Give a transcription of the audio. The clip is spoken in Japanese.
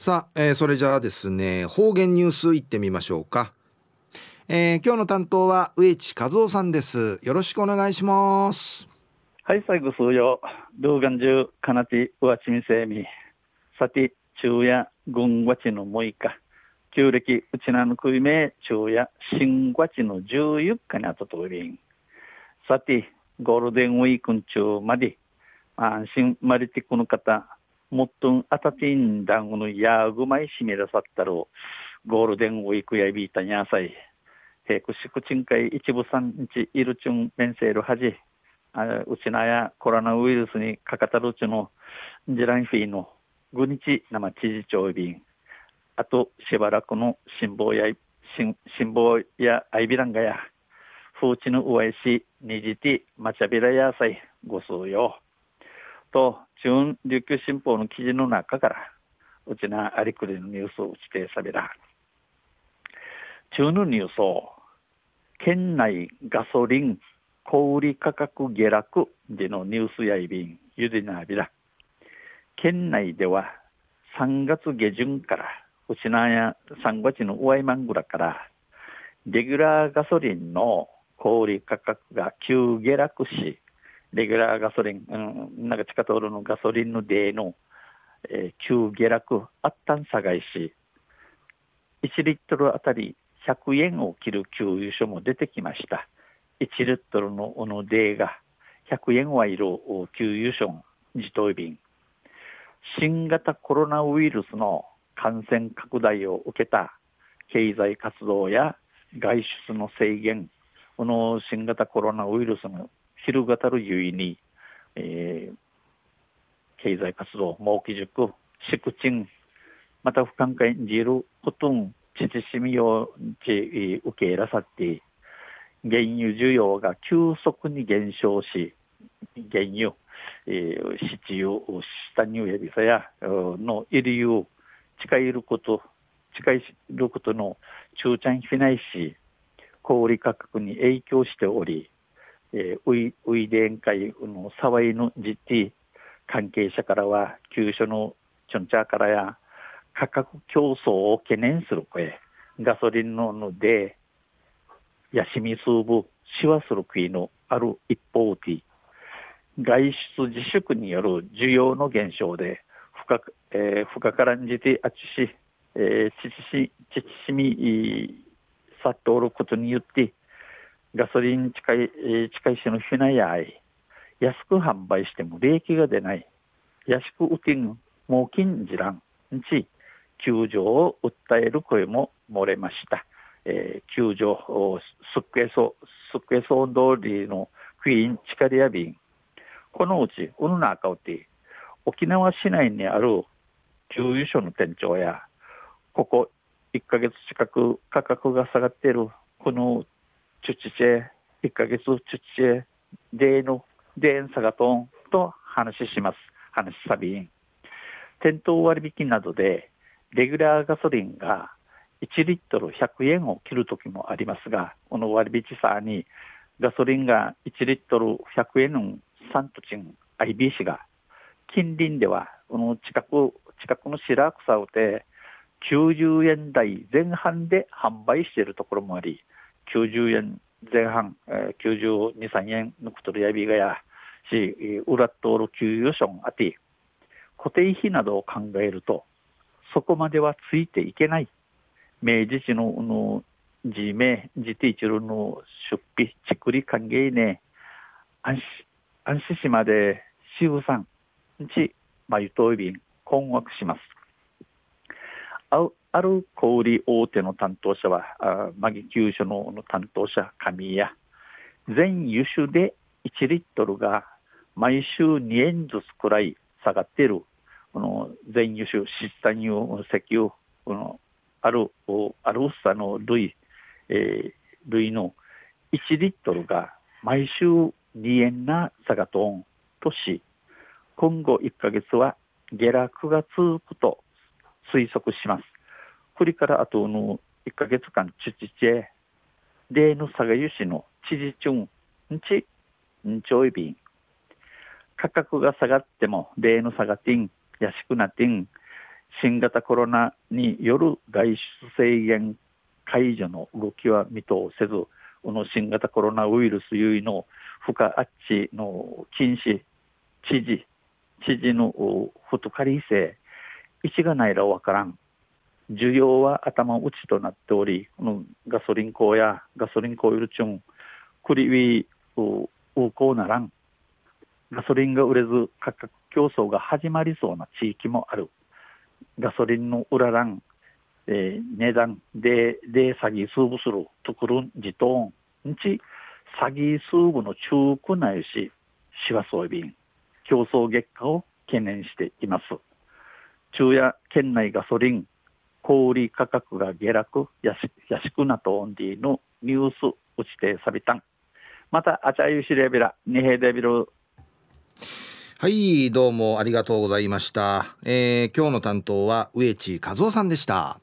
さあ、えー、それじゃあですね方言ニュースいってみましょうか、えー、今日の担当は植地和夫さんです。よろしくお願いします。はい最後数曜動画中かなてうわちみせみ。さて昼夜軍わちの6日旧暦うちなのくいめ昼夜新わちの14日にあたとおりん。さてゴールデンウィーク中まで安心まりてこの方もっとんあたてんだんごのやぐまいしめらさったろう。ゴールデンウィークやびいたにゃさい。へくしくちんかい一部三日いるちゅんめんせるはじ。あうちなやコロナウイルスにかかたるちゅのジランフィーのぐにちなま知事長便あとしばらくの辛抱や辛抱やアイビランガや。風知のうわいしにじてまちゃびらやさい。ご数よ。と中琉球新報の記事の中からうちなありくりのニュースを打ちてさびら中のニュースを県内ガソリン小売価格下落でのニュースやいびんゆでなびら。県内では3月下旬からうちなや3月の上いまんぐらからレギュラーガソリンの小売価格が急下落しレギュラーガソリン、うん、なんか地下道のガソリンのデーの、えー、急下落、あったん下がいし、1リットルあたり100円を切る給油所も出てきました。1リットルのおのデーが100円はいる給油所自動便。新型コロナウイルスの感染拡大を受けた経済活動や外出の制限、この新型コロナウイルスの広がたるゆいに、えー、経済活動、儲き塾、宿賃、また不寛解にじることん、ちちしみようち受け入れさって、原油需要が急速に減少し、原油、えー、七油、下にやびさやの入りを近いること、近いることの中ちゃんひないし、小売価格に影響しており、えー、ウイウイデン会の沢井の実地関係者からは急所のチョンチャーからや価格競争を懸念する声ガソリンののでやしみ数部しわする国のある一方で外出自粛による需要の減少で深く、えー、深からんじてあちし、えー、ちちし、ちちしみさっておることによってガソリン近い、近いしのひなやい、安く販売しても利益が出ない、安く売ってん、猛金じらん、ち、救助を訴える声も漏れました。えー、救助、すっけそ、すっけそ通りのクイーンチカリア便、このうち、うぬなかうて、沖縄市内にある給油所の店長や、ここ1ヶ月近く価格が下がっているこのチュチチェ、1ヶ月チュチチェ、デーの、デーンサガトンと話します。話サビン。店頭割引などで、レギュラーガソリンが1リットル100円を切る時もありますが、この割引さにガソリンが1リットル100円のサントチン IBC が、近隣では、この近く、近くの白草をて、90円台前半で販売しているところもあり、90円前半、えー、92、3円抜くとるやびがやし、裏っとおる給与損あて、固定費などを考えると、そこまではついていけない。明治地の、の、自明、自ティチルの出費、ちくり歓迎ね、安心、安心しまで、しぶさん、ち、まゆといびん、困惑します。あある小売大手の担当者は、マギ急所の担当者、神谷、全輸出で1リットルが毎週2円ずつくらい下がっている、この全輸出、湿産油、石油、このある、あるさの類、えー、類の1リットルが毎週2円な下がとんとし、今後1ヶ月は下落が続くと。推測します。これからあとの1ヶ月間、ちちちえ、例の佐賀湯市の知事中、んち、んちょいびん。価格が下がっても、例の下がってん、安くなってん、新型コロナによる外出制限解除の動きは見通せず、この新型コロナウイルス優位の負荷あっちの禁止、知事、知事のふとかりせ、一がないらわからん。需要は頭打ちとなっており、このガソリン工やガソリンコイルチュン、クリウィー、ウコならん。ガソリンが売れず価格競争が始まりそうな地域もある。ガソリンの裏らん、えー、値段で、で、詐欺数部するところ自動んち、詐欺数部の中区内し、しわそうびん、競争結果を懸念しています。昼夜県内ガソリン、小売価格が下落、やしやしくなとオンディのニュース打ちてさびたん。また、あちゃゆしレビラ、にへデビル。はい、どうもありがとうございました。えー、今日の担当は植地和夫さんでした。